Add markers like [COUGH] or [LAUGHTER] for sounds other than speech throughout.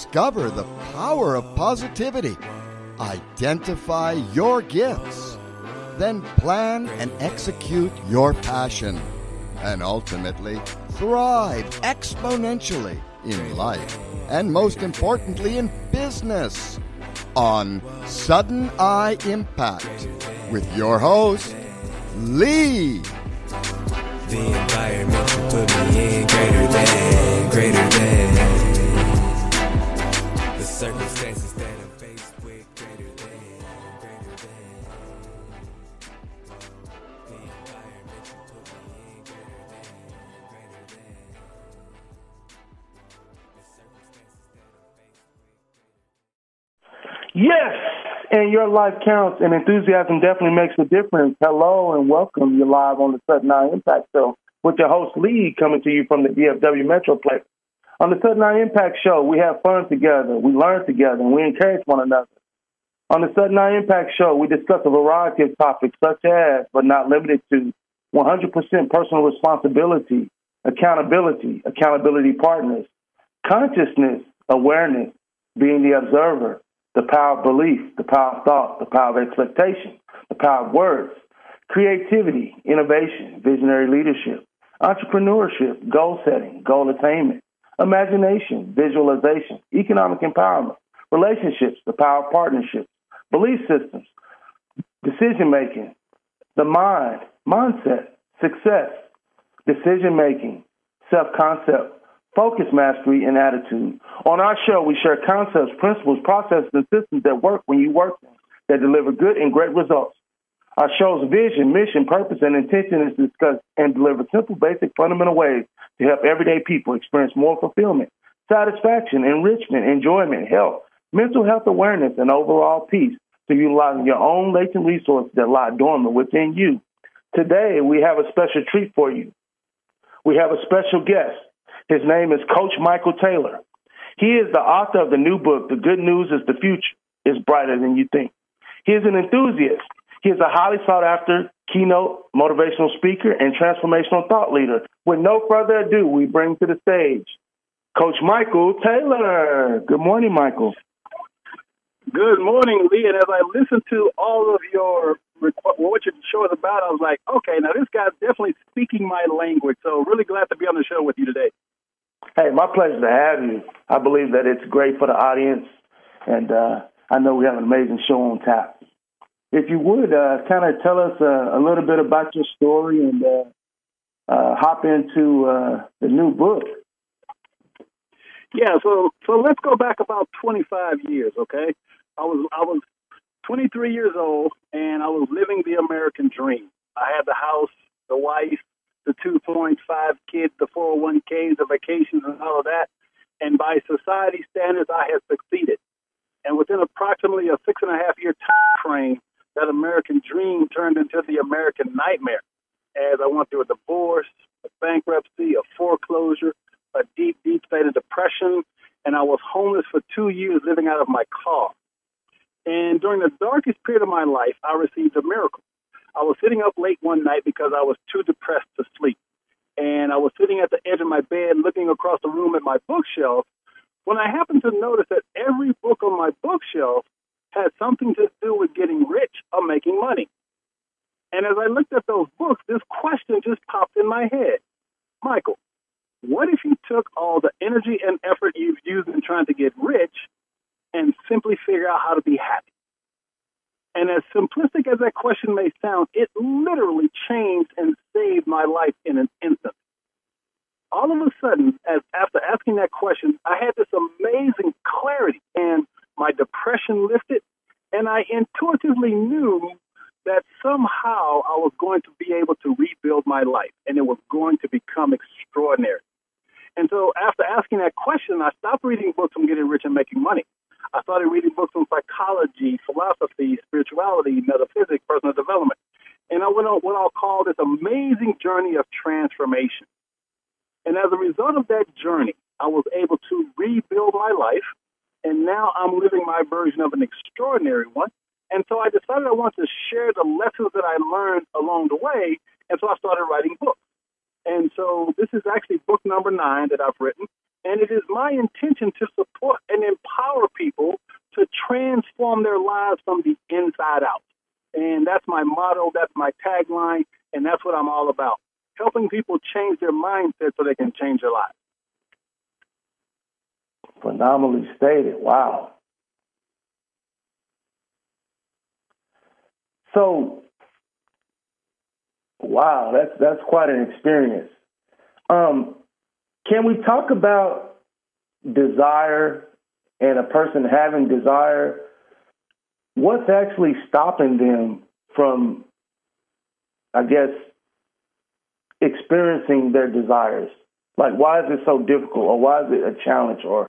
Discover the power of positivity. Identify your gifts. Then plan and execute your passion. And ultimately, thrive exponentially in life and most importantly in business on Sudden I Impact with your host, Lee. The environment you put me in greater than, greater than circumstances that I'm faced with greater than, greater than the environment you put me in greater than, greater than the circumstances that I'm faced with. Yes, and your life counts, and enthusiasm definitely makes a difference. Hello and welcome. You're live on the Sudden Impact Show with your host Lee coming to you from the DFW Metroplex. On the Sudden I Impact Show, we have fun together, we learn together, and we encourage one another. On the Sudden I Impact Show, we discuss a variety of topics such as, but not limited to, 100% personal responsibility, accountability, accountability partners, consciousness, awareness, being the observer, the power of belief, the power of thought, the power of expectation, the power of words, creativity, innovation, visionary leadership, entrepreneurship, goal setting, goal attainment, imagination, visualization, economic empowerment, relationships, the power of partnerships, belief systems, decision making, the mind, mindset, success, decision making, self concept, focus mastery, and attitude. On our show, we share concepts, principles, processes, and systems that work when you work them, that deliver good and great results. Our show's vision, mission, purpose, and intention is to discuss and deliver simple, basic, fundamental ways to help everyday people experience more fulfillment, satisfaction, enrichment, enjoyment, health, mental health awareness, and overall peace through utilizing your own latent resources that lie dormant within you. Today, we have a special treat for you. We have a special guest. His name is Coach Michael Taylor. He is the author of the new book, The Good News is the Future is Brighter Than You Think. He is an enthusiast. He is a highly sought after keynote motivational speaker and transformational thought leader. With no further ado, we bring to the stage Coach Michael Taylor. Good morning, Michael. Good morning, Lee. And as I listened to all of your what your show is about, I was like, okay, now this guy's definitely speaking my language. So really glad to be on the show with you today. Hey, my pleasure to have you. I believe that it's great for the audience, and uh, I know we have an amazing show on tap. If you would, uh, kind of tell us uh, a little bit about your story and uh, hop into uh, the new book. Yeah, so so let's go back about 25 years, okay? I was I was 23 years old and I was living the American dream. I had the house, the wife, the 2.5 kids, the 401ks, the vacations, and all of that. And by society standards, I had succeeded. And within approximately a six and a half year time frame, that American dream turned into the American nightmare. As I went through a divorce, a bankruptcy, a foreclosure, a deep, deep state of depression, and I was homeless for two years living out of my car. And during the darkest period of my life, I received a miracle. I was sitting up late one night because I was too depressed to sleep. And I was sitting at the edge of my bed looking across the room at my bookshelf when I happened to notice that every book on my bookshelf had something to do with getting rich or making money. And as I looked at those books, this question just popped in my head Michael, what if you took all the energy and effort you've used in trying to get rich and simply figure out how to be happy? And as simplistic as that question may sound, it literally changed and saved my life in an instant. All of a sudden, as after asking that question, I had this amazing clarity and my depression lifted, and I intuitively knew that somehow I was going to be able to rebuild my life and it was going to become extraordinary. And so after asking that question, I stopped reading books on getting rich and making money. I started reading books on psychology, philosophy, spirituality, metaphysics, personal development. And I went on what I'll call this amazing journey of transformation. And as a result of that journey, I was able to rebuild my life. And now I'm living my version of an extraordinary one. And so I decided I wanted to share the lessons that I learned along the way. And so I started writing books. And so this is actually book number nine that I've written. And it is my intention to support and empower people to transform their lives from the inside out. And that's my motto, that's my tagline, and that's what I'm all about. Helping people change their mindset so they can change their lives. Phenomenally stated. Wow. So, wow, that's that's quite an experience. Um, can we talk about desire and a person having desire? What's actually stopping them from, I guess, experiencing their desires? Like, why is it so difficult, or why is it a challenge, or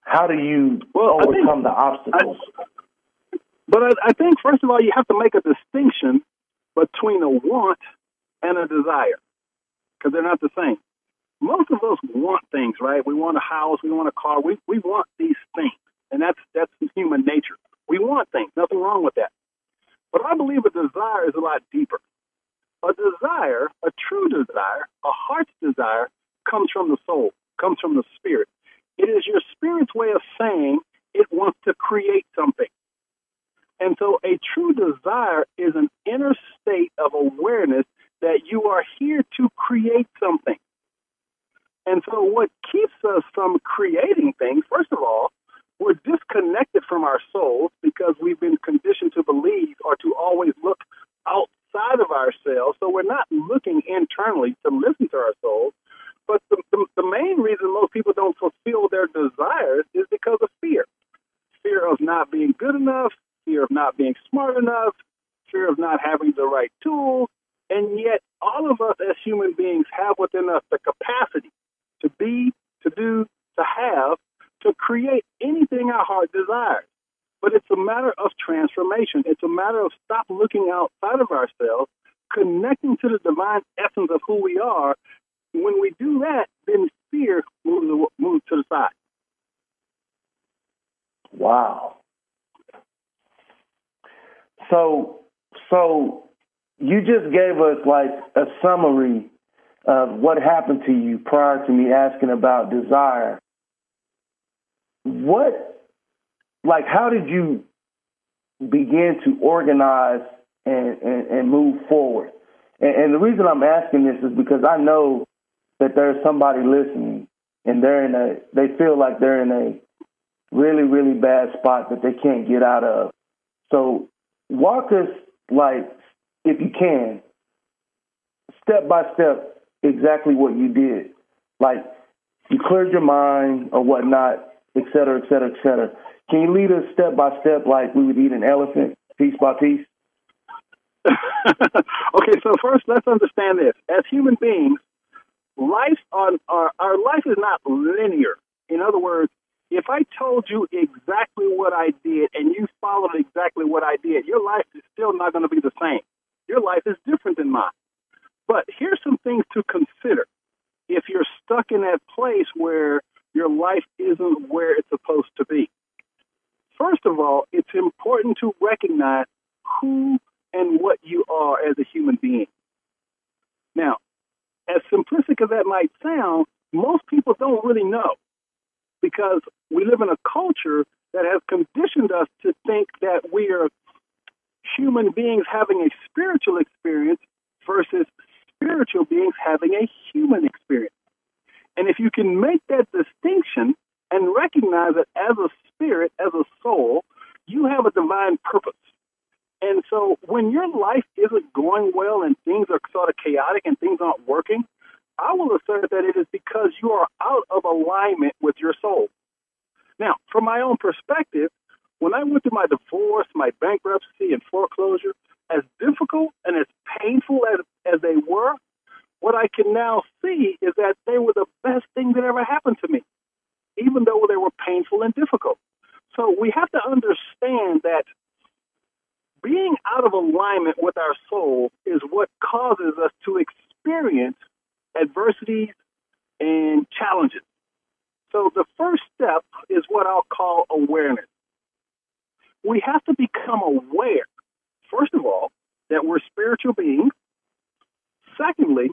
how do you well, overcome think, the obstacles? I, but I, I think, first of all, you have to make a distinction between a want and a desire because they're not the same. Most of us want things, right? We want a house, we want a car, we, we want these things. And that's that's human nature. We want things, nothing wrong with that. But I believe a desire is a lot deeper. A desire, a true desire, a heart's desire, comes from the soul, comes from the spirit. It is your spirit's way of saying it wants to create something. And so a true desire is an inner state of awareness that you are here to create something. And so what keeps us from creating things, first of all, we're disconnected from our souls because we've been conditioned to believe or to always look outside of ourselves. So we're not looking internally to listen to our souls. But the, the, the main reason most people don't fulfill their desires is because of fear fear of not being good enough, fear of not being smart enough, fear of not having the right tools. And yet, all of us as human beings have within us the capacity to be, to do, to have, to create anything our heart desires. But it's a matter of transformation. It's a matter of stop looking outside of ourselves, connecting to the divine essence of who we are. When we do that, then fear moves, to the side. Wow. So, so you just gave us like a summary of what happened to you prior to me asking about desire. What, like, how did you begin to organize and, and, and move forward? And, and the reason I'm asking this is because I know that there's somebody listening and they're in a, they feel like they're in a really, really bad spot that they can't get out of. So walk us, like, if you can, step by step, exactly what you did. Like you cleared your mind or whatnot, et cetera, et cetera, et cetera. Can you lead us step by step like we would eat an elephant, piece by piece? [LAUGHS] okay, so first let's understand this. As human beings, life on our, our life is not linear. In other words, if I told you exactly what I did and you followed exactly what I did, your life is still not going to be the same. Your life is different than mine. But here's some things to consider. If you're stuck in that place where your life isn't where it's supposed to be. First of all, it's important to recognize who and what you are as a human being. Now, as simplistic as that might sound, most people don't really know because we live in a culture that has conditioned us to think that we are human beings having a spiritual experience versus spiritual beings having a human experience. And if you can make that distinction and recognize that as a spirit, as a soul, you have a divine purpose. And so when your life isn't going well and things are sort of chaotic and things aren't working, I will assert that it is because you are out of alignment with your soul. Now, from my own perspective, when I went through my divorce, my bankruptcy, and foreclosure, as difficult and as painful as, as they were, what I can now see is that they were the best thing that ever happened to me, even though they were painful and difficult. So we have to understand that being out of alignment with our soul is what causes us to experience adversities and challenges. So the first step is what I'll call awareness. We have to become aware first of all, that we're spiritual beings. Secondly,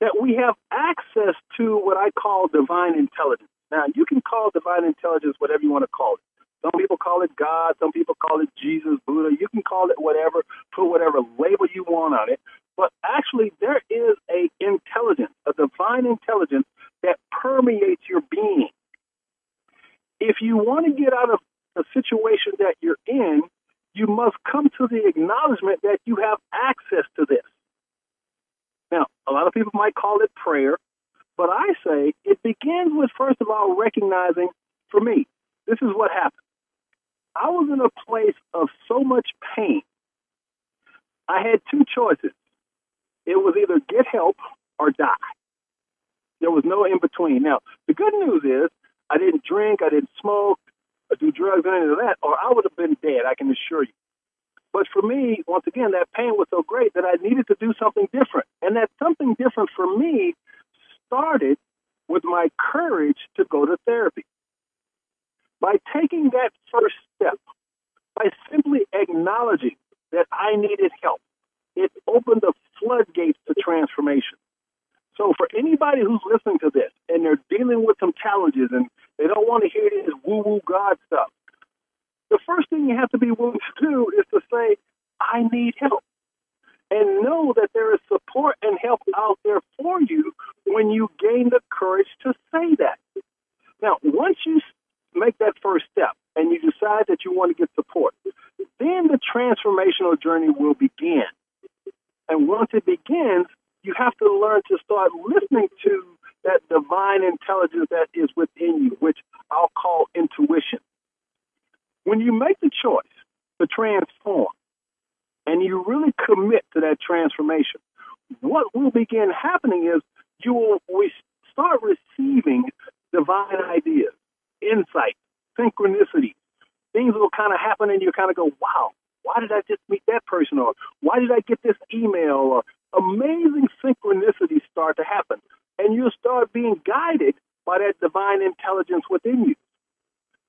that we have access to what I call divine intelligence. Now, you can call divine intelligence whatever you want to call it. Some people call it God, some people call it Jesus, Buddha. You can call it whatever, put whatever label you want on it. But actually, there is a intelligence, a divine intelligence that permeates your being. If you want to get out of the situation that you're in, you must come to the acknowledgement that you have access to this. Now, a lot of people might call it prayer, but I say it begins with, first of all, recognizing for me, this is what happened. I was in a place of so much pain. I had two choices. It was either get help or die. There was no in between. Now, the good news is I didn't drink, I didn't smoke, or do drugs, or any of that, or I would have been dead, I can assure you. But for me, once again, that pain was so great that I needed to do something different. And that something different for me started with my courage to go to therapy. By taking that first step, by simply acknowledging that I needed help, it opened the floodgates to transformation. So for anybody who's listening to this and they're dealing with some challenges and they don't want to hear this woo woo God stuff, the first thing you have to be willing to do is to say, I need help. And know that there is support and help out there for you when you gain the courage to say that. Now, once you make that first step and you decide that you want to get support, then the transformational journey will begin. And once it begins, you have to learn to start listening to that divine intelligence that is within you, which I'll call intuition. When you make the choice to transform and you really commit to that transformation, what will begin happening is you will we start receiving divine ideas, insight, synchronicity. Things will kind of happen and you kind of go, wow, why did I just meet that person? Or why did I get this email? Or amazing synchronicities start to happen. And you start being guided by that divine intelligence within you.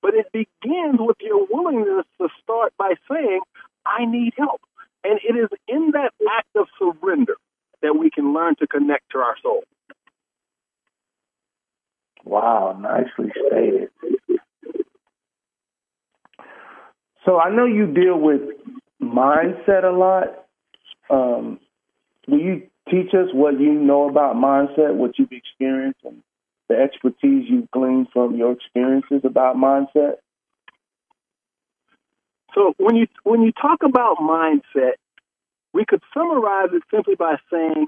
But it begins with your willingness to start by saying, I need help. And it is in that act of surrender that we can learn to connect to our soul. Wow, nicely stated. So I know you deal with mindset a lot. Um, will you teach us what you know about mindset, what you've experienced, and the expertise you've gleaned from your experiences about mindset? So when you when you talk about mindset, we could summarize it simply by saying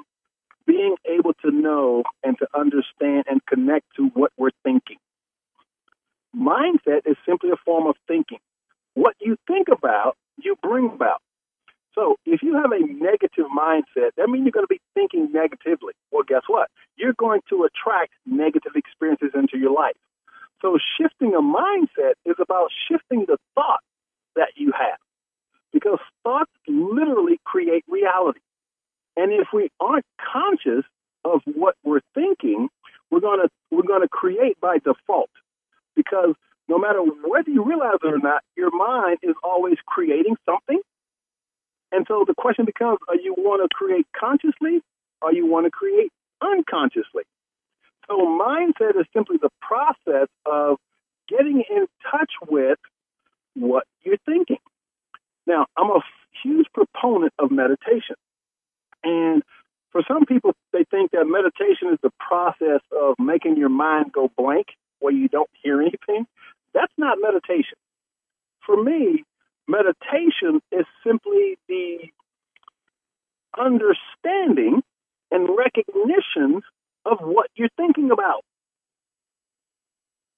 being able to know and to understand and connect to what we're thinking. Mindset is simply a form of thinking. What you think about, you bring about. So if you have a negative mindset, that means you're going to be thinking negatively. Well, guess what? You're going to attract negative experiences into your life. So shifting a mindset is about shifting the thought that you have. Because thoughts literally create reality. And if we aren't conscious of what we're thinking, we're gonna we're gonna create by default. Because no matter whether you realize it or not, your mind is always creating something. And so the question becomes are you want to create consciously or you want to create unconsciously? So mindset is simply the process of getting in touch with what you're thinking. Now, I'm a huge proponent of meditation. And for some people, they think that meditation is the process of making your mind go blank where you don't hear anything. That's not meditation. For me, meditation is simply the understanding and recognition of what you're thinking about.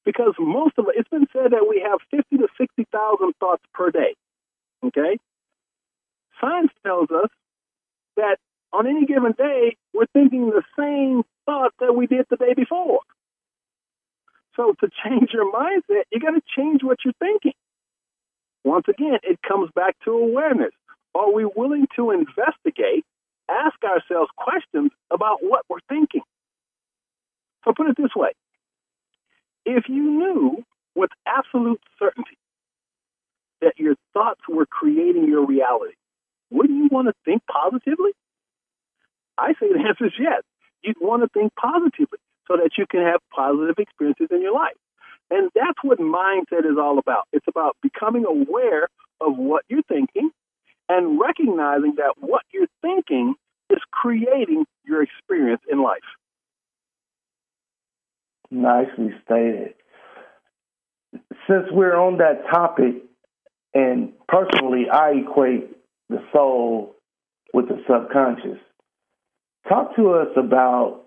Because most of it, it's been said that we have 50 to 60,000 thoughts per day. Okay? Science tells us that on any given day, we're thinking the same thoughts that we did the day before. So to change your mindset, you got to change what you're thinking. Once again, it comes back to awareness. Are we willing to investigate, ask ourselves questions about what we're thinking? So put it this way. If you knew with absolute certainty that your thoughts were creating your reality, wouldn't you want to think positively? I say the answer is yes. you'd want to think positively so that you can have positive experiences in your life. And that's what mindset is all about. It's about becoming aware of what you're thinking and recognizing that what you're thinking is creating your experience in life. Nicely stated. Since we're on that topic, and personally, I equate the soul with the subconscious. Talk to us about,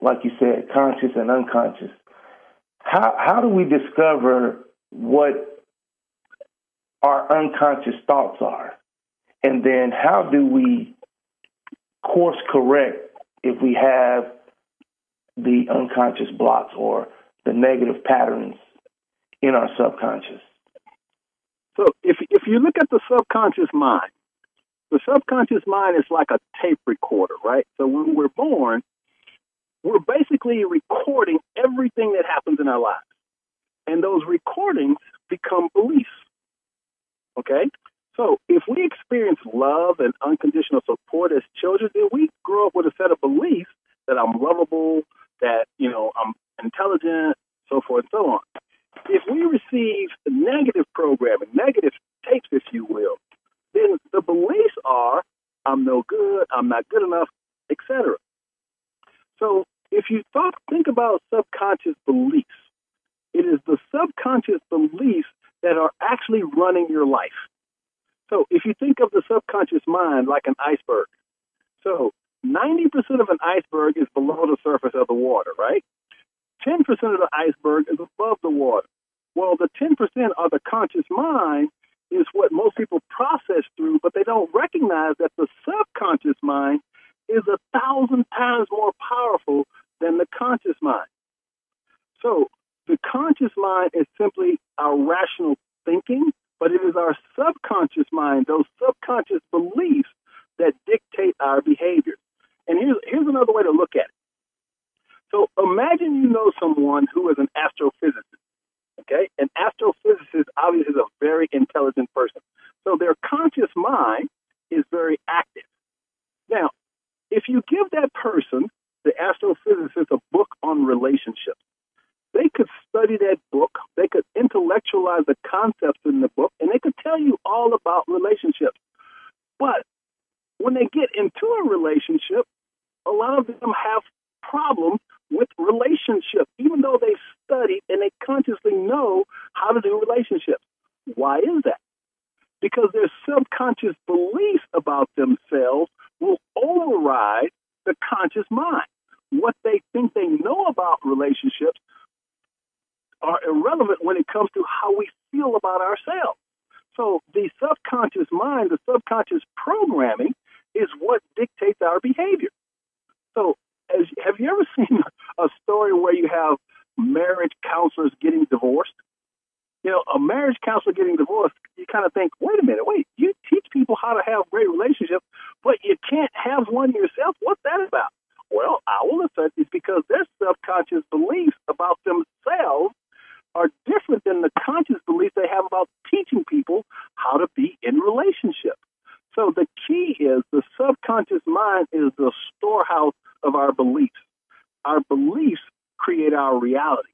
like you said, conscious and unconscious. How how do we discover what our unconscious thoughts are, and then how do we course correct if we have the unconscious blocks or the negative patterns in our subconscious? So if if you look at the subconscious mind, the subconscious mind is like a tape recorder, right? So when we're born, we're basically recording everything that happens in our lives. And those recordings become beliefs. Okay? So if we experience love and unconditional support as children, then we grow up with a set of beliefs that I'm lovable, that, you know, I'm intelligent, so forth and so on. If we receive negative programming, negative tapes, if you will, then the beliefs are I'm no good, I'm not good enough, etc. So if you thought, think about subconscious beliefs, it is the subconscious beliefs that are actually running your life. So if you think of the subconscious mind like an iceberg, so 90% of an iceberg is below the surface of the water, right? 10% of the iceberg is above the water. Well, the 10% of the conscious mind is what most people process through, but they don't recognize that the subconscious mind is a thousand times more powerful than the conscious mind. So the conscious mind is simply our rational thinking, but it is our subconscious mind, those subconscious beliefs that dictate our behavior. And here's, here's another way to look at it. So imagine you know someone who is an astrophysicist. Okay? An astrophysicist obviously is a very intelligent person. So their conscious mind is very active. Now, if you give that person, the astrophysicist, a book on relationships, they could study that book, they could intellectualize the concepts in the book, and they could tell you all about relationships. But when they get into a relationship, a lot of them have problems with relationships, even though they study and they consciously know how to do relationships. Why is that? Because their subconscious beliefs about themselves will override the conscious mind. What they think they know about relationships are irrelevant when it comes to how we feel about ourselves. So the subconscious mind, the subconscious programming, is what dictates our behavior. So as, have you ever [LAUGHS] seen a story where you have marriage counselors getting divorced? You know, a marriage counselor getting divorced, you kind of think, wait a minute, wait, you teach people how to have great relationships, but you can't have one yourself. What's that about? Well, I will assert it's because their subconscious beliefs about themselves are different than the conscious beliefs they have about teaching people how to be in relationship. So the key is the subconscious mind is the storehouse of our beliefs. Our beliefs create our reality.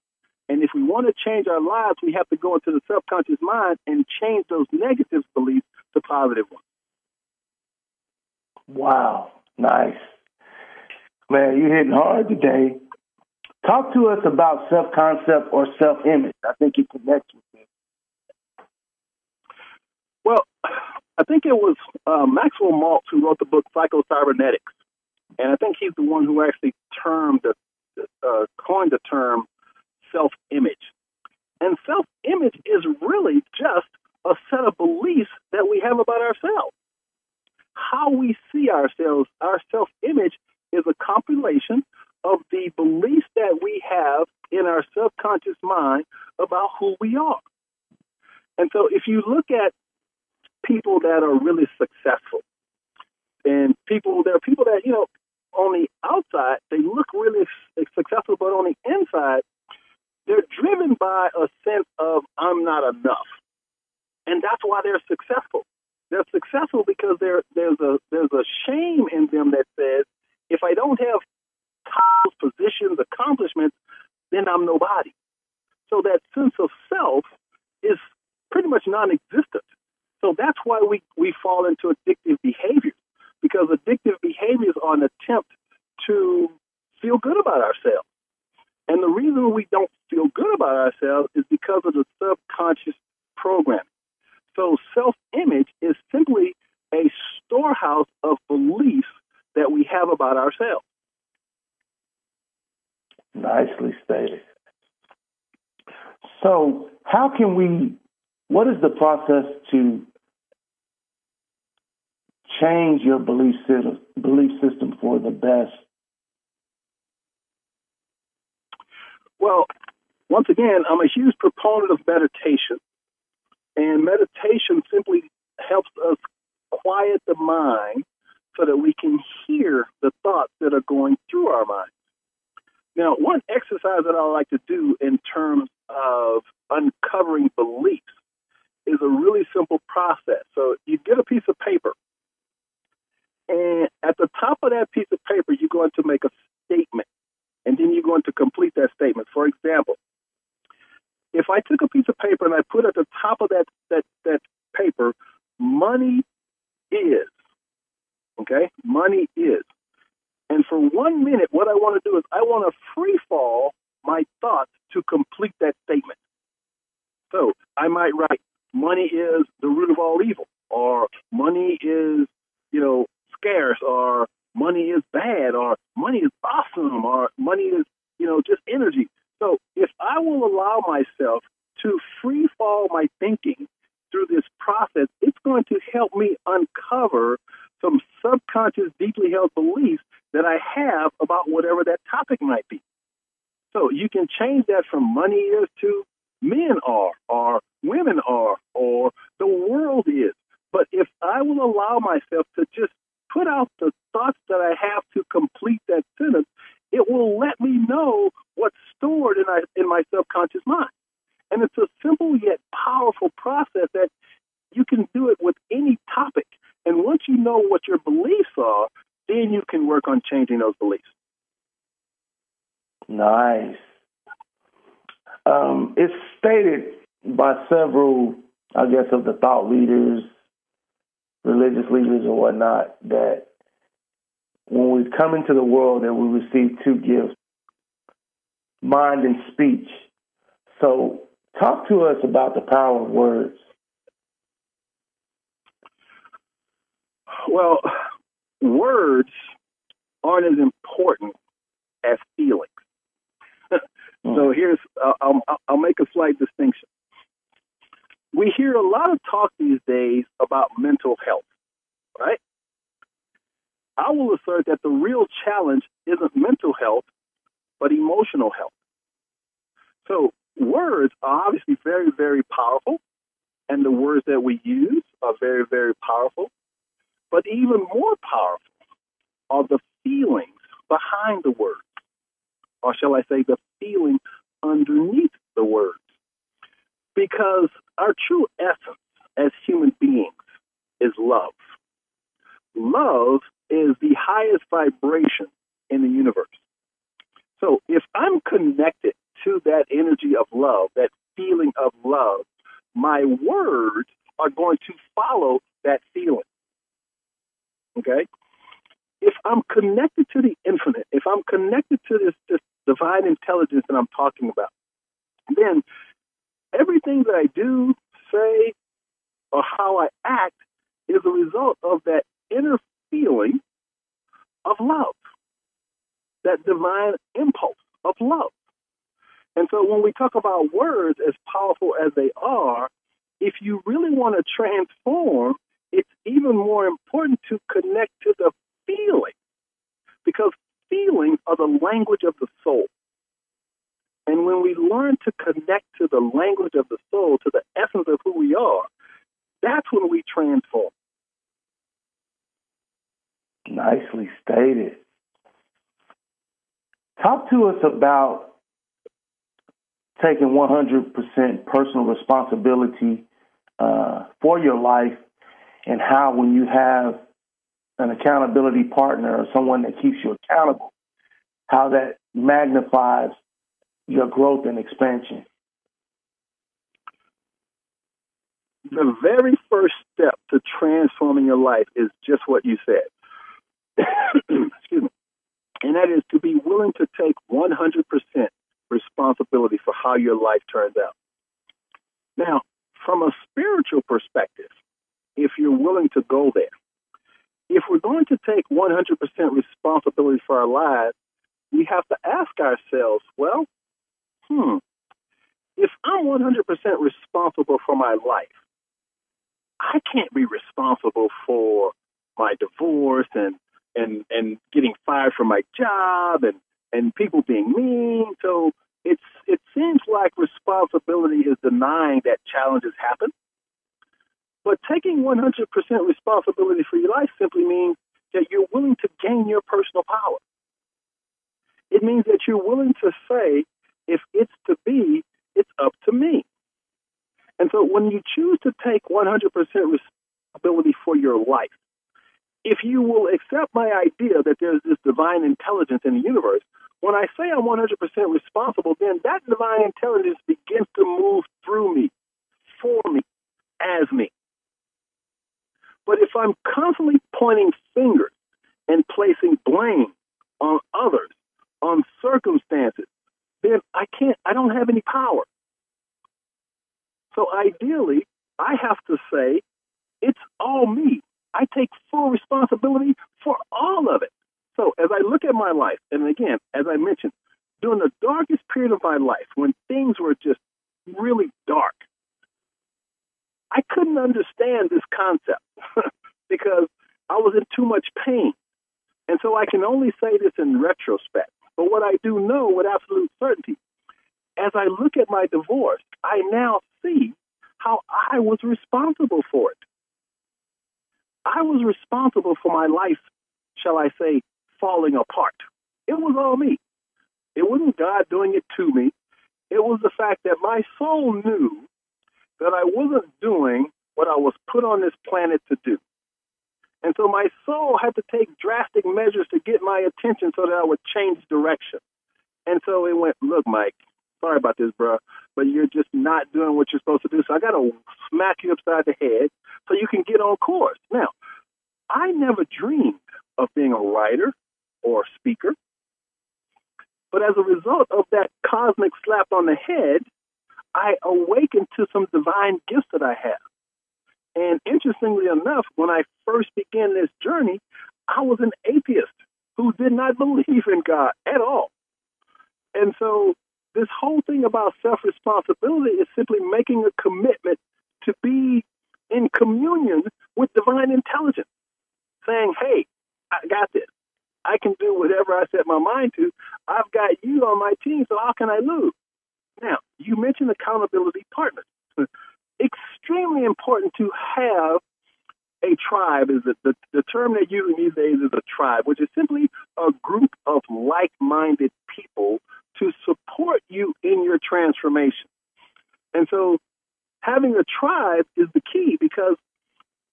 And if we want to change our lives, we have to go into the subconscious mind and change those negative beliefs to positive ones. Wow, nice. Man, you're hitting hard today. Talk to us about self concept or self image. I think it connects with this. Well, I think it was uh, Maxwell Maltz who wrote the book Psycho-Cybernetics. And I think he's the one who actually termed the, uh, coined the term self-image. And self-image is really just a set of beliefs that we have about ourselves. How we see ourselves, our self-image is a compilation of the beliefs that we have in our subconscious mind about who we are. And so if you look at people that are really successful, and people, there are people that, you know, on the outside, they look really successful, but on the inside, they're driven by a sense of I'm not enough, and that's why they're successful. They're successful because there there's a there's a shame process or money is, you know, just energy. So if I will allow myself to free fall my thinking through this process, it's going to help me uncover some subconscious, deeply held beliefs not that when we come into the world that we receive two gifts mind and speech. So talk to us about the power of words. Well words aren't as important as feelings. [LAUGHS] So mm. here's uh, I'll, I'll make a slight distinction. We hear a lot of talk these days about mental health right? I will assert that the real challenge isn't mental health, but emotional health. So, words are obviously very, very powerful, and the words that we use are very, very powerful. But even more powerful are the feelings behind the words, or shall I say, the feeling underneath the words. Because our true essence as human beings is love. Love about taking 100% personal responsibility uh, for your life and how when you have an accountability partner or someone that keeps you accountable, how that magnifies your growth and expansion. Spiritual perspective, if you're willing to go there, if we're going to take 100% responsibility for our lives, we have to ask ourselves, well, hmm, if I'm 100% responsible for my life, I can't be responsible for my divorce and and and getting fired from my job and and people being mean. So it's it seems like responsibility is denying that challenges happen. But taking 100% responsibility for your life simply means that you're willing to gain your personal power. It means that you're willing to say, if it's to be, it's up to me. And so when you choose to take 100% responsibility for your life, if you will accept my idea that there's this divine intelligence in the universe, when I say I'm 100% responsible, then that divine intelligence begins to move through me, for me, as me. But if I'm constantly pointing fingers and placing blame on others, on circumstances, then I can't, I don't have any power. So ideally, I have to say, it's all me. I take full responsibility for all of it. So as I look at my life, and again, as I mentioned, during the darkest period of my life, when things were just really dark, I couldn't understand this concept [LAUGHS] because I was in too much pain. And so I can only say this in retrospect. But what I do know with absolute certainty, as I look at my divorce, I now see how I was responsible for it. I was responsible for my life, shall I say, falling apart. It was all me. It wasn't God doing it to me. It was the fact that my soul knew that I wasn't doing what I was put on this planet to do. And so my soul had to take drastic measures to get my attention so that I would change direction. And so it went, look, Mike, sorry about this, bro, but you're just not doing what you're supposed to do. So I got to smack you upside the head so you can get on course. Now, I never dreamed of being a writer or a speaker. But as a result of that cosmic slap on the head, I awakened to some divine gifts that I have. And interestingly enough, when I first began this journey, I was an atheist who did not [LAUGHS] believe in God at all. And so this whole thing about self responsibility is simply making a commitment to be in communion with divine intelligence, saying, hey, I got this. I can do whatever I set my mind to. I've got you on my team, so how can I lose? Now, you mentioned accountability partners. Extremely important to have a tribe is the, the, the term they're using these days is a tribe, which is simply a group of like minded people to support you in your transformation. And so having a tribe is the key because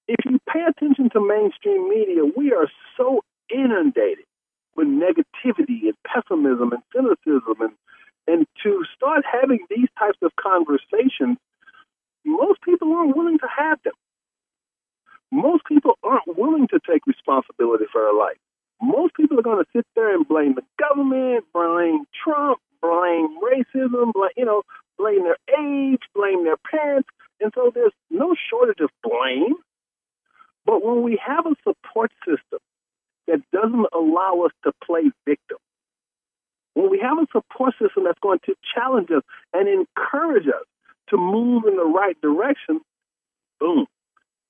if you pay attention to mainstream media, we are so inundated with negativity and pessimism and cynicism and and to start having these types of conversations, most people aren't willing to have them. Most people aren't willing to take responsibility for their life. Most people are going to sit there and blame the government, blame Trump, blame racism, blame, you know, blame their age, blame their parents. And so there's no shortage of blame. But when we have a support system that doesn't allow us to play victim, when we have a support to challenge us and encourage us to move in the right direction, boom,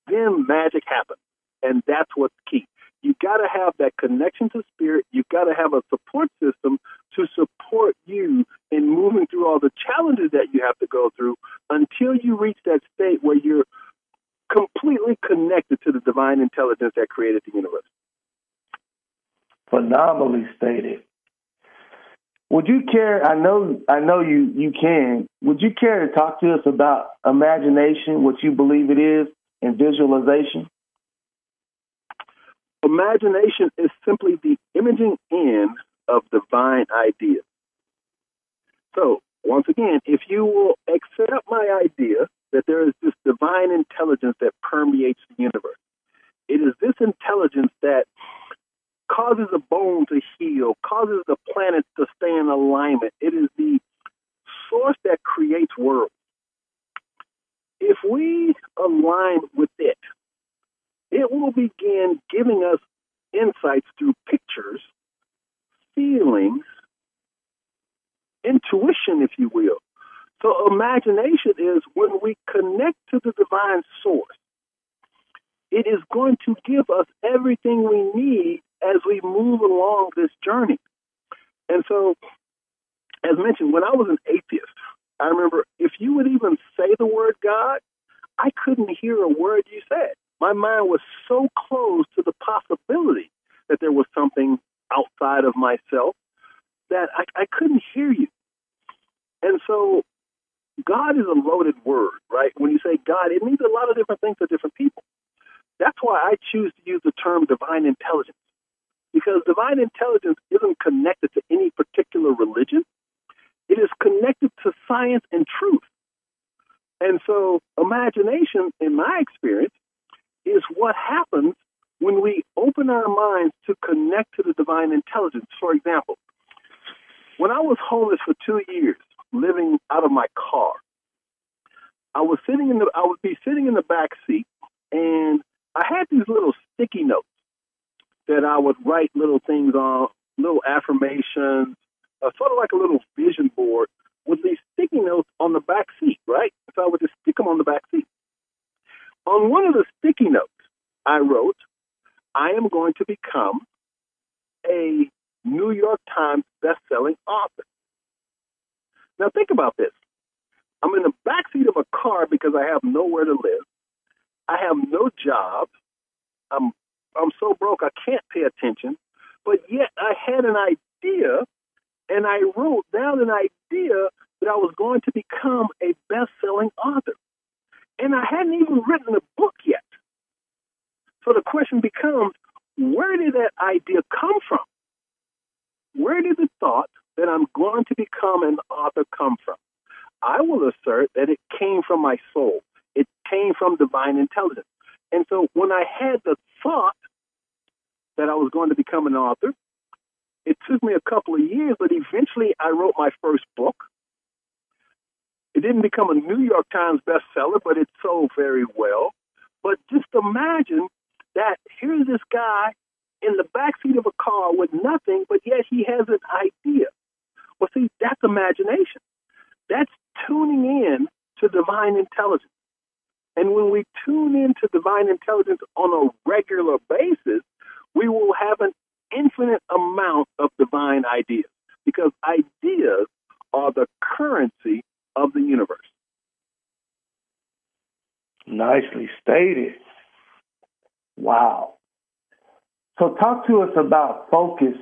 then magic happens. And that's what's key. You got to have that connection to spirit. You got to have a support system to support you in moving through all the challenges that you have to go through until you reach that state where you're completely connected to the divine intelligence that created the universe. Phenomenally stated. Would you care? I know, I know you. You can. Would you care to talk to us about imagination, what you believe it is, and visualization? Imagination is simply the imaging in of divine ideas. So, once again, if you will accept my idea that there is this divine intelligence that permeates the universe, it is this intelligence that causes a bone to heal, causes the planets to stay in alignment. It is the source that creates worlds. If we align with it, it will begin giving us insights through pictures, feelings, intuition, if you will. So, imagination is when we connect to the divine source, it is going to give us everything we need as we move along this journey. And so, as mentioned, when I was an atheist, I remember if you would even say the word God, I couldn't hear a word you said. My mind was so close to the possibility that there was something outside of myself that I, I couldn't hear you. And so God is a loaded word, right? When you say God, it means a lot of different things to different people. That's why I choose to use the term divine intelligence, because divine intelligence isn't connected to any particular religion. It is connected to science and truth. And so, imagination, in my experience, is what happens when we open our minds to connect to the divine intelligence. For example, when I was homeless for two years, living out of my car. I was sitting in the I would be sitting in the back seat and I had these little sticky notes that I would write little things on, little affirmations, uh, sort of like a little vision board with these sticky notes on the back seat, right? So I would just stick them on the back seat. On one of the sticky notes, I wrote, I am going to become a New York Times best-selling author. Now think about this. I'm in the backseat of a car because I have nowhere to live. I have no job. I'm I'm so broke I can't pay attention. But yet I had an idea and I wrote down an idea that I was going to become a best-selling author. And I hadn't even written a book yet. So the question becomes, where did that idea come from? Where did the thought that I'm going to become an author come from? I will assert that it came from my soul. It came from divine intelligence. And so when I had the thought that I was going to become an author, it took me a couple of years, but eventually I wrote my first book. It didn't become a New York Times bestseller, but it sold very well. But just imagine that here's this guy in the backseat of a car with nothing, but yet he has an idea. Well, see, that's imagination. That's tuning in to divine intelligence. And when we tune into divine intelligence on a regular basis, we will have an infinite amount of divine ideas because ideas are the currency of the universe. Nicely stated. Wow. So, talk to us about focus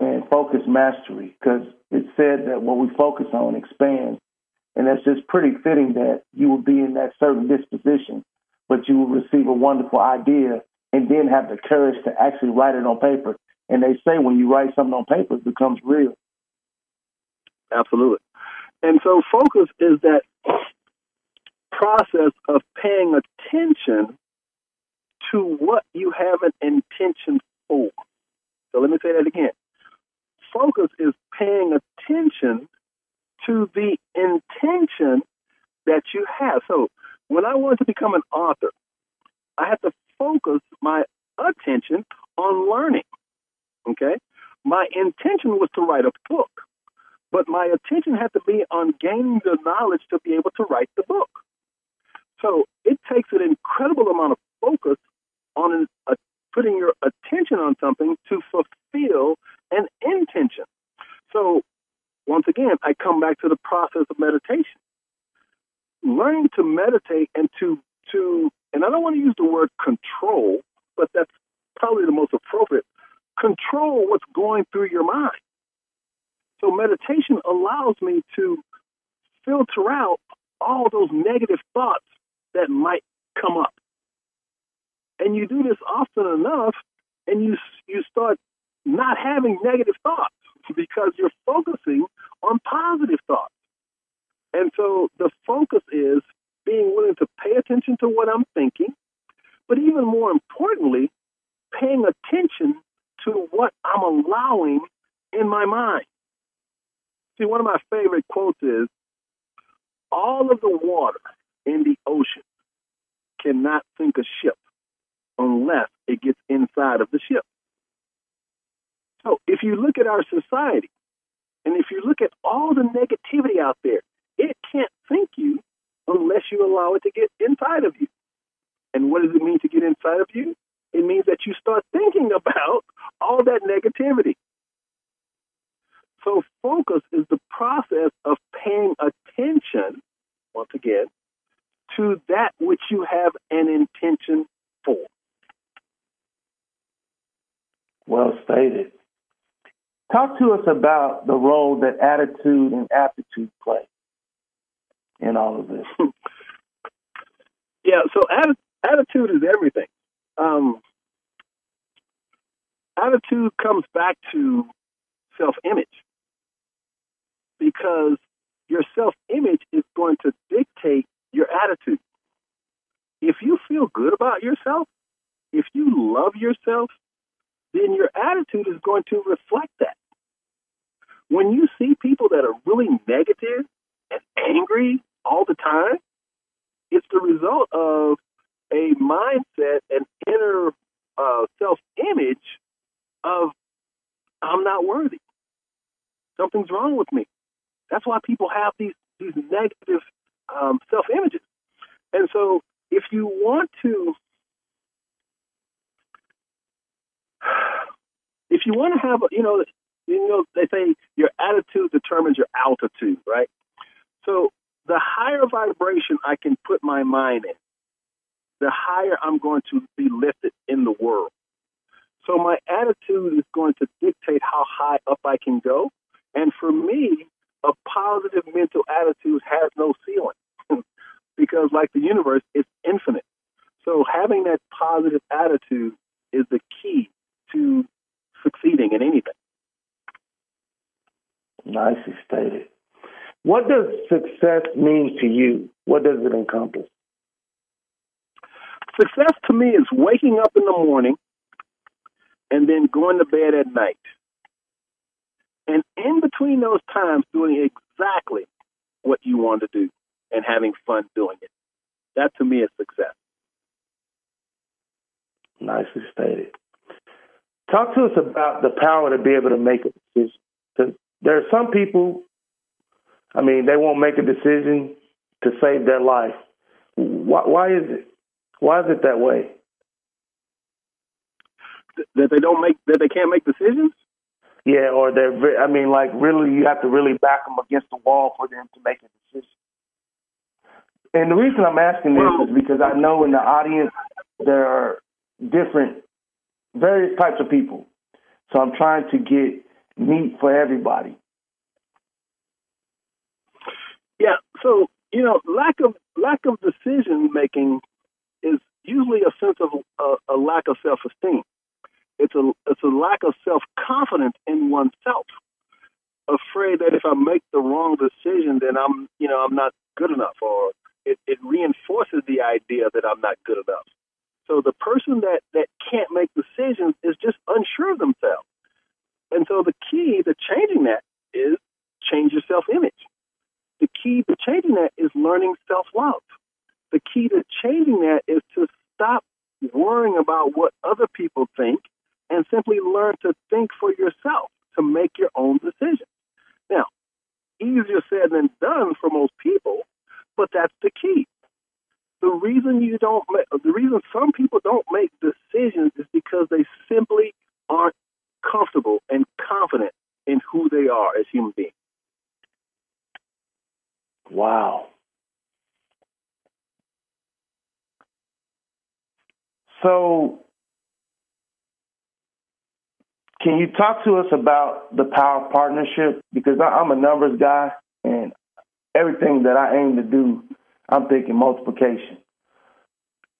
and focus mastery because it said that what we focus on expands. And that's just pretty fitting that you will be in that certain disposition, but you will receive a wonderful idea and then have the courage to actually write it on paper. And they say when you write something on paper, it becomes real. Absolutely. And so focus is that process of paying attention to what you have an intention for. So let me say that again focus is paying attention to the intention that you have. So when I wanted to become an author, I had to focus my attention on learning. Okay? My intention was to write a book, but my attention had to be on gaining the knowledge to be able to write the book. So it takes an incredible amount of focus on a, uh, putting your attention on something to fulfill an intention. So, once again, I come back to the process of meditation. Learning to meditate and to, to and I don't want to use the word control, but that's probably the most appropriate. Control what's going through your mind. So, meditation allows me to filter out all those negative thoughts that might come up. And you do this often enough, and you you start not having negative thoughts because you're focusing on positive thoughts. And so the focus is being willing to pay attention to what I'm thinking, but even more importantly, paying attention to what I'm allowing in my mind. See, one of my favorite quotes is all of the water in the ocean cannot sink a ship unless it gets inside of the ship. So if you look at our society, and if you look at all the negativity out there, it can't sink you unless you allow it to get inside of you. And what does it mean to get inside of you? It means that you start thinking about all that negativity. So, focus is the process of paying attention, once again, to that which you have an intention for. Well stated. Talk to us about the role that attitude and aptitude play in all of this. [LAUGHS] yeah, so atti- attitude is everything. Um, attitude comes back to self image because your self image is going to dictate your attitude. If you feel good about yourself, if you love yourself, then your attitude is going to reflect that. When you see people that are really negative and angry all the time, it's the result of a mindset and inner uh, self image of I'm not worthy. Something's wrong with me. That's why people have these these negative um, self images. And so, if you want to, [SIGHS] if you want to have, you know, you know, they say your attitude determines your altitude, right? So, the higher vibration I can put my mind in, the higher I'm going to be lifted in the world. So my attitude is going to dictate how high up I can go. And for me, a positive mental attitude has no ceiling [LAUGHS] because, like the universe, it's infinite. So having that positive attitude is the key to succeeding in anything. Nicely stated. What does success mean to you? What does it encompass? Success to me is waking up in the morning and then going to bed at night. And in between those times, doing exactly what you want to do and having fun doing it. That to me is success. Nicely stated. Talk to us about the power to be able to make a decision. Because there are some people, I mean, they won't make a decision to save their life. Why, why is it? Why is it that way? That they don't make that they can't make decisions. Yeah, or they're. I mean, like really, you have to really back them against the wall for them to make a decision. And the reason I'm asking this well, is because I know in the audience there are different, various types of people. So I'm trying to get meat for everybody. Yeah. So you know, lack of lack of decision making is usually a sense of uh, a lack of self esteem. It's a it's a lack of self confidence in oneself. Afraid that if I make the wrong decision, then I'm you know I'm not good enough, or it, it reinforces the idea that I'm not good enough. So the person that that can't make decisions is just unsure of themselves. And so the key to changing that is change your self image. The key to changing that is learning self love. The key to changing that is to stop worrying about what other people think and simply learn to think for yourself, to make your own decisions. Now, easier said than done for most people, but that's the key. The reason you don't make, the reason some people don't make decisions is because they simply aren't comfortable and confident in who they are as human beings. Wow. So can you talk to us about the power of partnership? Because I'm a numbers guy, and everything that I aim to do, I'm thinking multiplication.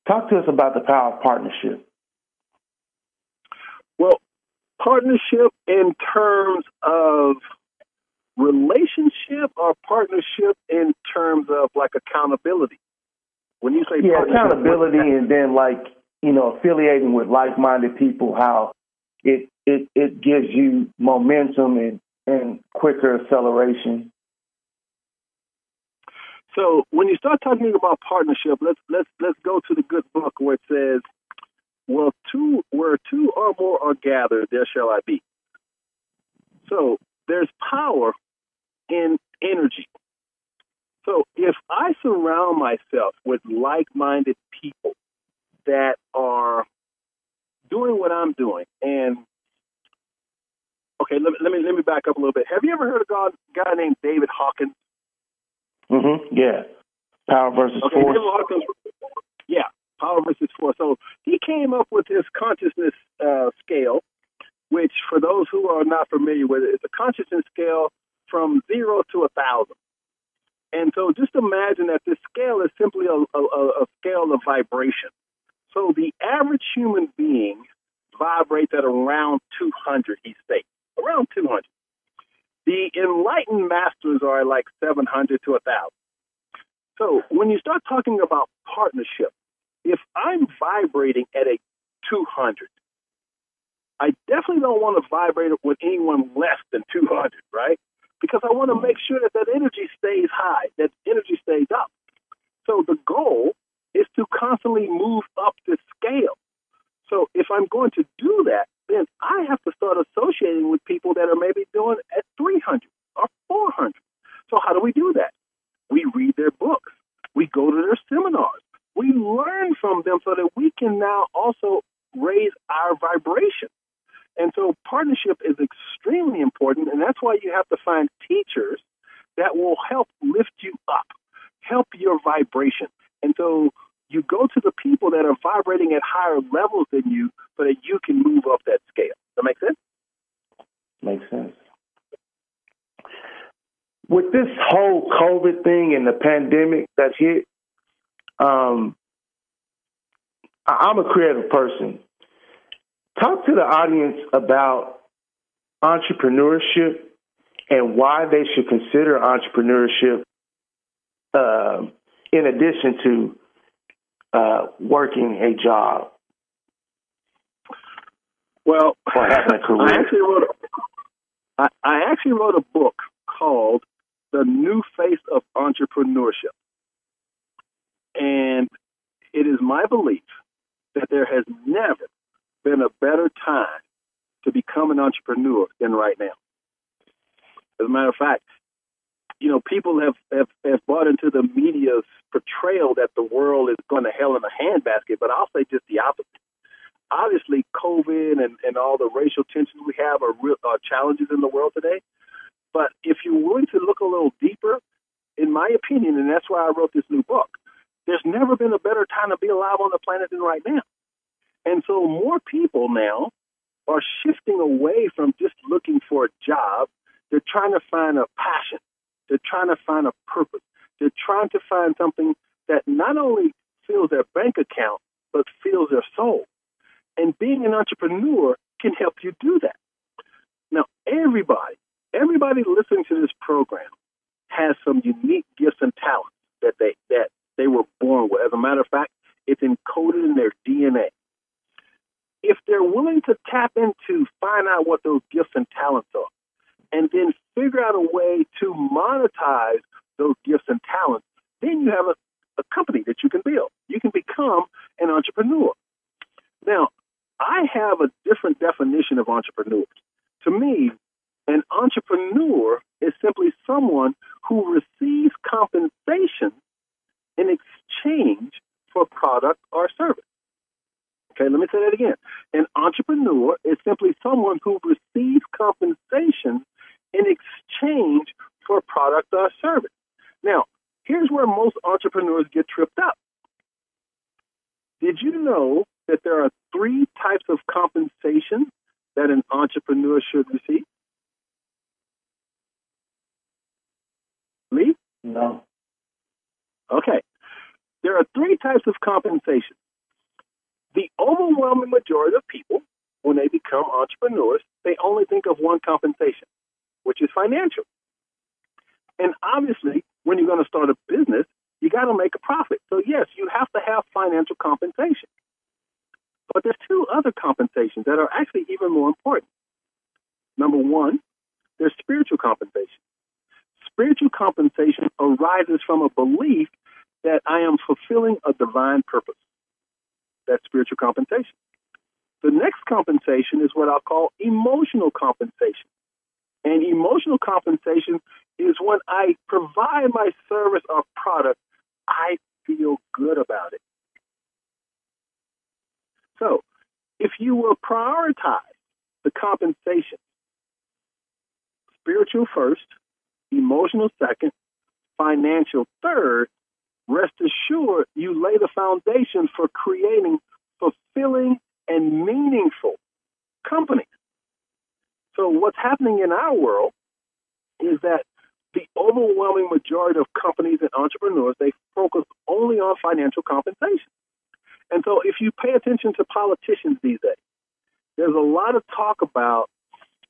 Talk to us about the power of partnership. Well, partnership in terms of relationship or partnership in terms of like accountability. When you say Yeah, accountability and then like, you know, affiliating with like minded people, how it it it gives you momentum and, and quicker acceleration. So when you start talking about partnership, let's let's let's go to the good book where it says, "Well, two where two or more are gathered, there shall I be." So there's power in energy. So if I surround myself with like-minded people that are doing what I'm doing, and okay, let me let me let me back up a little bit. Have you ever heard of a guy, named David Hawkins? Mm-hmm. Yeah. Power versus Okay, force. David Hawkins, yeah, power versus force. So he came up with this consciousness uh, scale, which, for those who are not familiar with it, it's a consciousness scale from zero to a thousand. And so, just imagine that this scale is simply a, a, a scale of vibration. So the average human being vibrates at around 200. He states around 200. The enlightened masters are like 700 to 1,000. So when you start talking about partnership, if I'm vibrating at a 200, I definitely don't want to vibrate with anyone less than 200, right? Because I want to make sure that that energy stays high, that energy stays up. So the goal is to constantly move up the scale. So if I'm going to do that, then I have to start associating with people that are maybe doing at 300 or 400. So how do we do that? We read their books. We go to their seminars. We learn from them so that we can now also raise our vibration. And so partnership is extremely important, and that's why you have to find teachers that will help lift you up, help your vibration. And so you go to the people that are vibrating at higher levels than you so that you can move up that scale. Does that make sense? Makes sense. With this whole COVID thing and the pandemic that hit, um, I- I'm a creative person. Talk to the audience about entrepreneurship and why they should consider entrepreneurship um in addition to uh, working a job. Well, Or having a [LAUGHS] career. I actually wrote. A, I, I actually wrote a book called "The New Face of Entrepreneurship," and it is my belief that there has never been a better time to become an entrepreneur than right now. As a matter of fact, you know, people have, have, have bought into the media's portrayal that the world is going to hell in a handbasket, but I'll say just the opposite. Obviously, COVID and, and all the racial tensions we have are real are challenges in the world today. But if you're willing to look a little deeper, in my opinion, and that's why I wrote this new book, there's never been a better time to be alive on the planet than right now. And so more people now are shifting away from just looking for a job. They're trying to find a passion. They're trying to find a purpose. They're trying to find something that not only fills their bank account, but fills their soul. And being an entrepreneur can help you do that. Now, everybody, everybody listening to this program has some unique gifts and talents that they born with. As a matter of fact, it's encoded in their DNA. If they're willing to tap into find out what those gifts and talents are, and then figure out a way to monetize those gifts and talents, then you have a, a company that you can build. You can become an entrepreneur. Now, I have a different definition of entrepreneurs. To me, an entrepreneur is simply someone who receives compensation in exchange for product or service. Okay, let me say that again. An entrepreneur is simply someone who receives compensation in exchange for product or service. Now, here's where most entrepreneurs get tripped up. Did you know that there are three types of compensation that an entrepreneur should receive? Lee? No. Okay. There are three types of compensation. The overwhelming majority of people, when they become entrepreneurs, they only think of one compensation, which is financial. And obviously, when you're going to start a business, you got to make a profit. So yes, you have to have financial compensation. But there's two other compensations that are actually even more important. Number one, there's spiritual compensation. Spiritual arises from a belief that I am fulfilling a divine purpose. That's spiritual compensation. The next compensation is what I'll call emotional compensation. And emotional compensation is when I provide my service or product, I feel good about it. So, if you will prioritize the compensation, spiritual first, emotional second, financial third, rest assured you lay the foundation for creating fulfilling and meaningful companies. So, what's happening in our world is that the overwhelming majority of companies and entrepreneurs they focus only on financial compensation. And so, if you pay attention to politicians these days, there's a lot of talk about,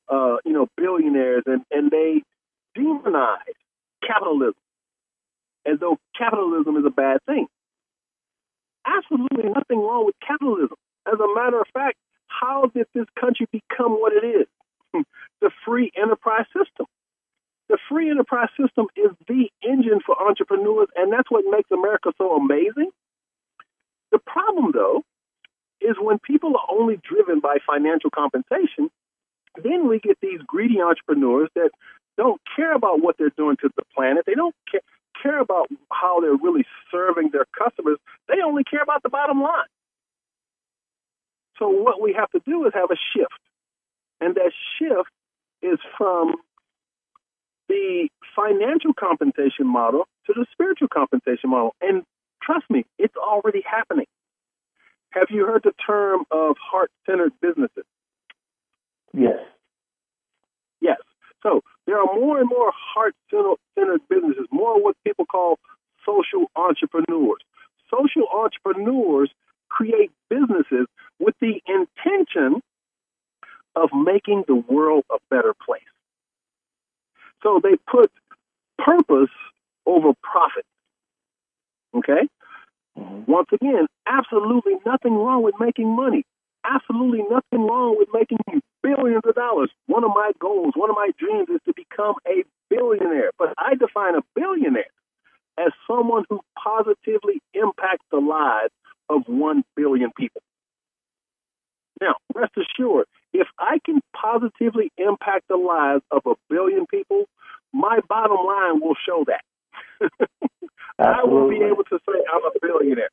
uh, you know, billionaires, and, and they demonize capitalism as though capitalism is a bad thing. Absolutely nothing wrong with capitalism. As a matter of fact, how did this country become what it is? [LAUGHS] the free enterprise system. The free enterprise system is the engine for entrepreneurs, and that's what makes America so amazing. The problem, though, is when people are only driven by financial compensation, then we get these greedy entrepreneurs that don't care about what they're doing to the planet. They don't care, care about how they're really serving their customers. They only care about the bottom line. So what we have to do is have a shift. And that shift is from the financial compensation model to the spiritual compensation model. And trust me, it's already happening. Have you heard the term of heart centered businesses? Yes. Yes. So there are more and more heart centered businesses, more what people call social entrepreneurs. Social entrepreneurs create businesses with the intention of making the world a better place. So they put purpose over profit. Okay? Mm-hmm. Once again, absolutely nothing wrong with making money. Absolutely nothing wrong with making you billions of dollars. One of my goals, one of my dreams is to become a billionaire. But I define a billionaire as someone who positively impacts the lives of 1 billion people. Now, rest assured, if I can positively impact the lives of a billion people, my bottom line will show that. [LAUGHS] I will be able to say I'm a billionaire.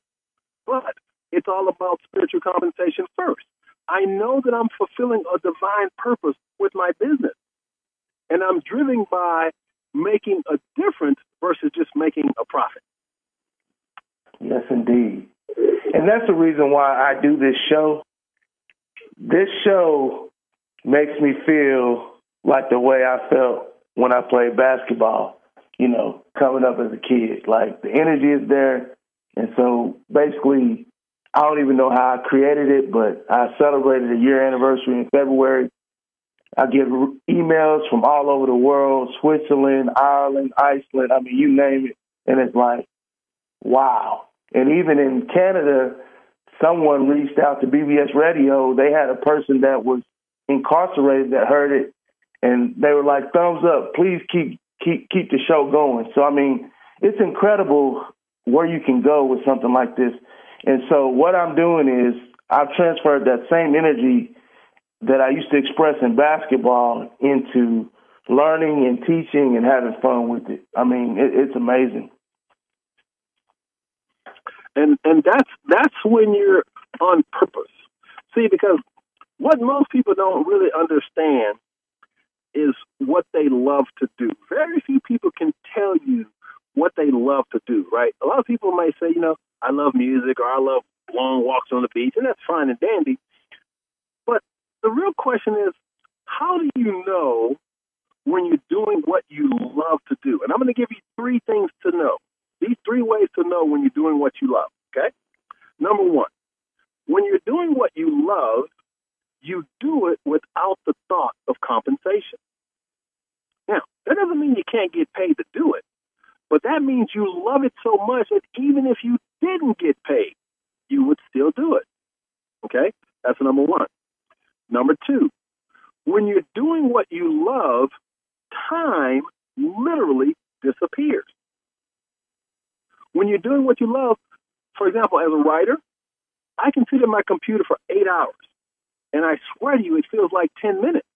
But it's all about spiritual compensation first. I know that I'm fulfilling a divine purpose with my business. And I'm driven by making a difference versus just making a profit. Yes, indeed. And that's the reason why I do this show. This show makes me feel like the way I felt when I played basketball, you know, coming up as a kid. Like the energy is there. And so basically, I don't even know how I created it, but I celebrated a year anniversary in February. I get emails from all over the world Switzerland, Ireland, Iceland. I mean, you name it. And it's like, wow. And even in Canada, someone reached out to BBS Radio. They had a person that was incarcerated that heard it, and they were like, "Thumbs up! Please keep keep keep the show going." So I mean, it's incredible where you can go with something like this. And so what I'm doing is I've transferred that same energy that I used to express in basketball into learning and teaching and having fun with it. I mean, it, it's amazing and and that's that's when you're on purpose. See, because what most people don't really understand is what they love to do. Very few people can tell you what they love to do, right? A lot of people might say, you know, I love music or I love long walks on the beach, and that's fine and dandy. But the real question is, how do you know when you're doing what you love to do? And I'm going to give you three things to know. These three ways to know when you're doing what you love. Okay? Number one, when you're doing what you love, you do it without the thought of compensation. Now, that doesn't mean you can't get paid to do it, But that means you love it so much that even if you didn't get paid, you would still do it. Okay? That's number one. Number two, when you're doing what you love, time literally disappears. When you're doing what you love, for example, as a writer, I can sit at my computer for eight hours, and I swear to you, it feels like 10 minutes.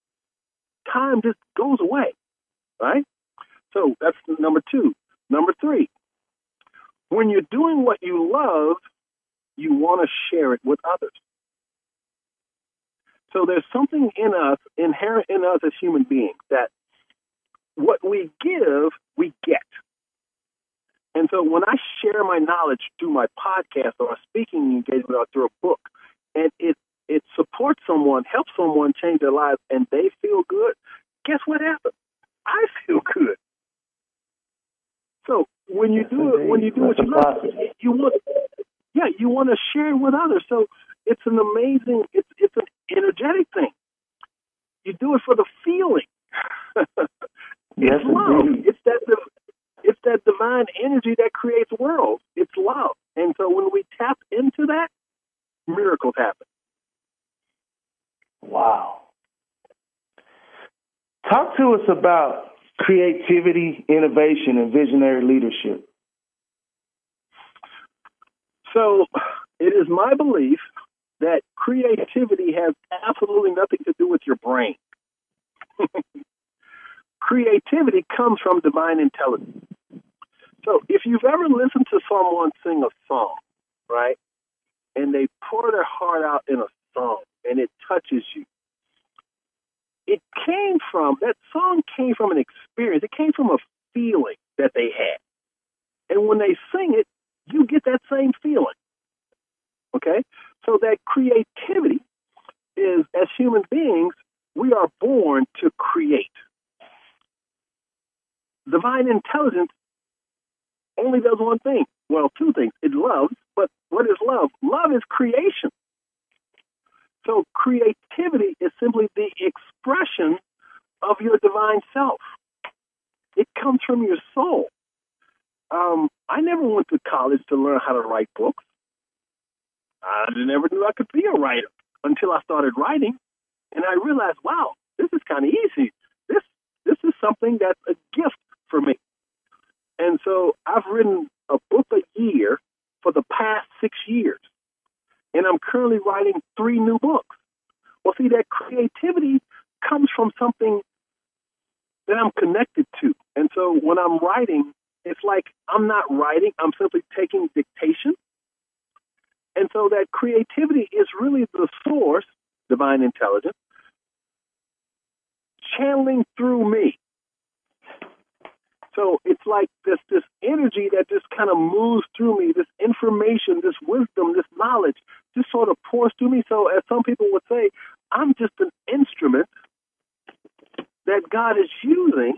Time just goes away, right? So that's number two. Number three, when you're doing what you love, you want to share it with others. So there's something in us, inherent in us as human beings, that what we give, we get. And so when I share my knowledge through my podcast or a speaking engagement or through a book, and it it supports someone, helps someone change their lives, and they feel good, guess what happens? I feel good. So when you Yes, do it, when you do indeed. what you love, you want, yeah, you want to share it with others. So it's an amazing, it's it's an energetic thing. You do it for the feeling. [LAUGHS] Yes, it's love. indeed. It's that it's that divine energy that creates worlds. It's love. And so when we tap into that, miracles happen. Wow. Talk to us about creativity, innovation, and visionary leadership. So it is my belief that creativity has absolutely nothing to do with your brain. [LAUGHS] creativity comes from divine intelligence. So if you've ever listened to someone sing a song, right, and they pour their heart out in a song and it touches you, it came from, that song came from an experience. It came from a feeling that they had. And when they sing it, you get that same feeling. Okay? So that creativity is, as human beings, we are born to create. Divine intelligence only does one thing. Well, two things. It loves, but what is love? Love is creation. So creativity is simply the expression of your divine self. It comes from your soul. Um, I never went to college to learn how to write books. I never knew I could be a writer until I started writing, and I realized, wow, this is kind of easy. This this is something that's a gift for me. And so I've written a book a year for the past six years, and I'm currently writing three new books. Well, see, that creativity comes from something that I'm connected to, and so when I'm writing, it's like I'm not writing; I'm simply taking dictation. And so that creativity is really the source, divine intelligence, channeling through me. So it's like this this energy that just kind of moves through me, this information, this wisdom, this knowledge, just sort of pours through me. So as some people would say, I'm just an instrument that God is using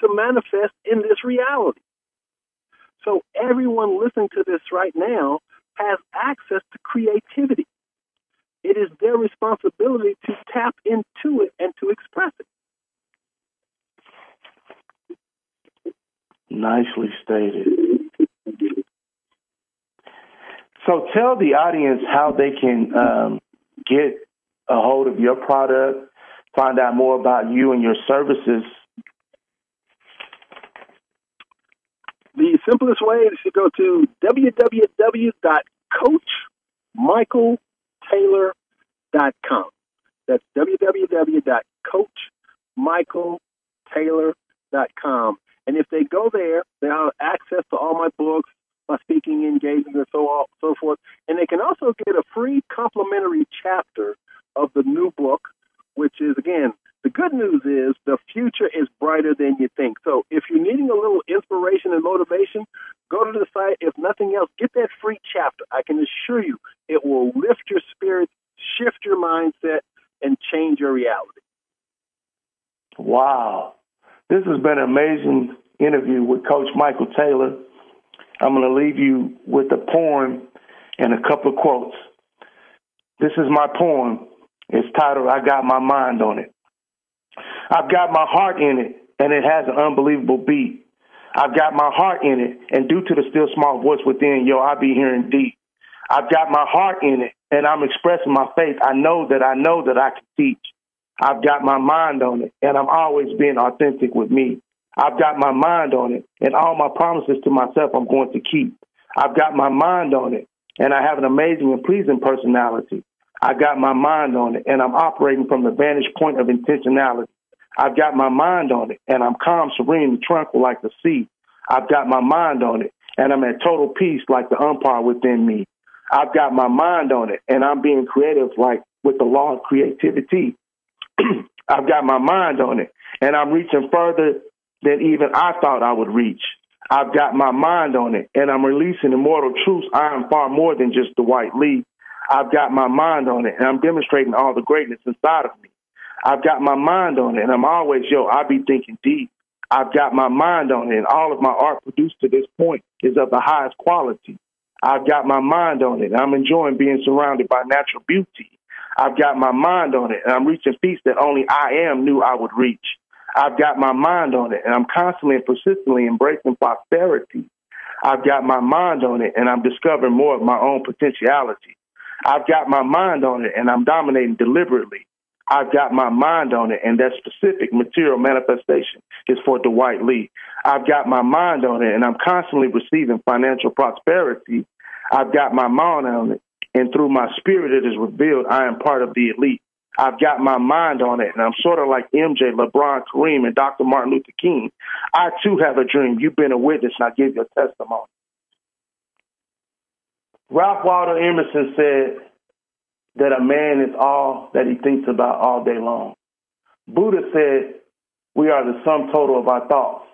to manifest in this reality. So everyone listening to this right now has access to creativity. It is their responsibility to tap into it and to express it. Nicely stated. So tell the audience how they can um, get a hold of your product, find out more about you and your services. The simplest way is to go to www.coachmichaeltaylor.com. That's www.coachmichaeltaylor.com. And if they go there, they have access to all my books, my speaking engagements, and so on, so forth. And they can also get a free complimentary chapter of the new book, which is again the good news is the future is brighter than you think. So if you're needing a little inspiration and motivation, go to the site. If nothing else, get that free chapter. I can assure you it will lift your spirits, shift your mindset, and change your reality. Wow. This has been amazing Coach Michael Taylor. I'm going to leave you with a poem and a couple of quotes. This is my poem. It's titled I Got My Mind on It. I've got my heart in it, and it has an unbelievable beat. I've got my heart in it, and due to the still small voice within, yo, I be hearing deep. I've got my heart in it, and I'm expressing my faith. I know that I know that I can teach. I've got my mind on it, and I'm always being authentic with me. I've got my mind on it, and all my promises to myself I'm going to keep. I've got my mind on it, and I have an amazing and pleasing personality. I've got my mind on it, and I'm operating from the vantage point of intentionality. I've got my mind on it, and I'm calm, serene, and tranquil like the sea. I've got my mind on it, and I'm at total peace like the umpire within me. I've got my mind on it, and I'm being creative like with the law of creativity. [CLEARS THROAT] I've got my mind on it, and I'm reaching further than even I thought I would reach. I've got my mind on it, and I'm releasing immortal truths. I am far more than just the white leaf. I've got my mind on it, and I'm demonstrating all the greatness inside of me. I've got my mind on it, and I'm always, yo, I be thinking deep. I've got my mind on it, and all of my art produced to this point is of the highest quality. I've got my mind on it, I'm enjoying being surrounded by natural beauty. I've got my mind on it, and I'm reaching feats that only I am knew I would reach. I've got my mind on it, and I'm constantly and persistently embracing prosperity. I've got my mind on it, and I'm discovering more of my own potentiality. I've got my mind on it, and I'm dominating deliberately. I've got my mind on it, and that specific material manifestation is for Dwight Lee. I've got my mind on it, and I'm constantly receiving financial prosperity. I've got my mind on it, and through my spirit, it is revealed I am part of the elite. I've got my mind on it, and I'm sort of like MJ, LeBron, Kareem, and Dr. Martin Luther King. I too have a dream. You've been a witness, and I give you a testimony. Ralph Waldo Emerson said that a man is all that he thinks about all day long. Buddha said we are the sum total of our thoughts.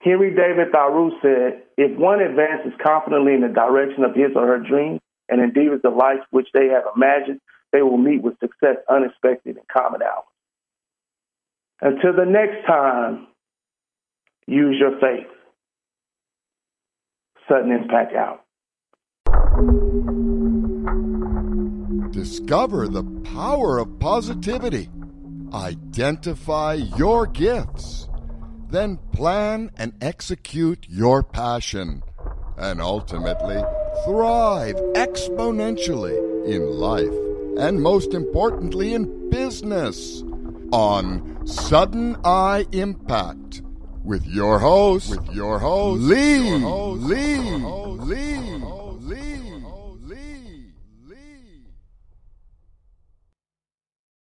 Henry David Thoreau said, if one advances confidently in the direction of his or her dream and endeavors the life which they have imagined, they will meet with success unexpected in common hours. Until the next time, use your faith. Sudden impact out. Discover the power of positivity. Identify your gifts. Then plan and execute your passion. And ultimately, thrive exponentially in life and most importantly in business on Sudden I Impact with your host, with your host, Lee, your host, Lee, your host, Lee, Lee, Lee.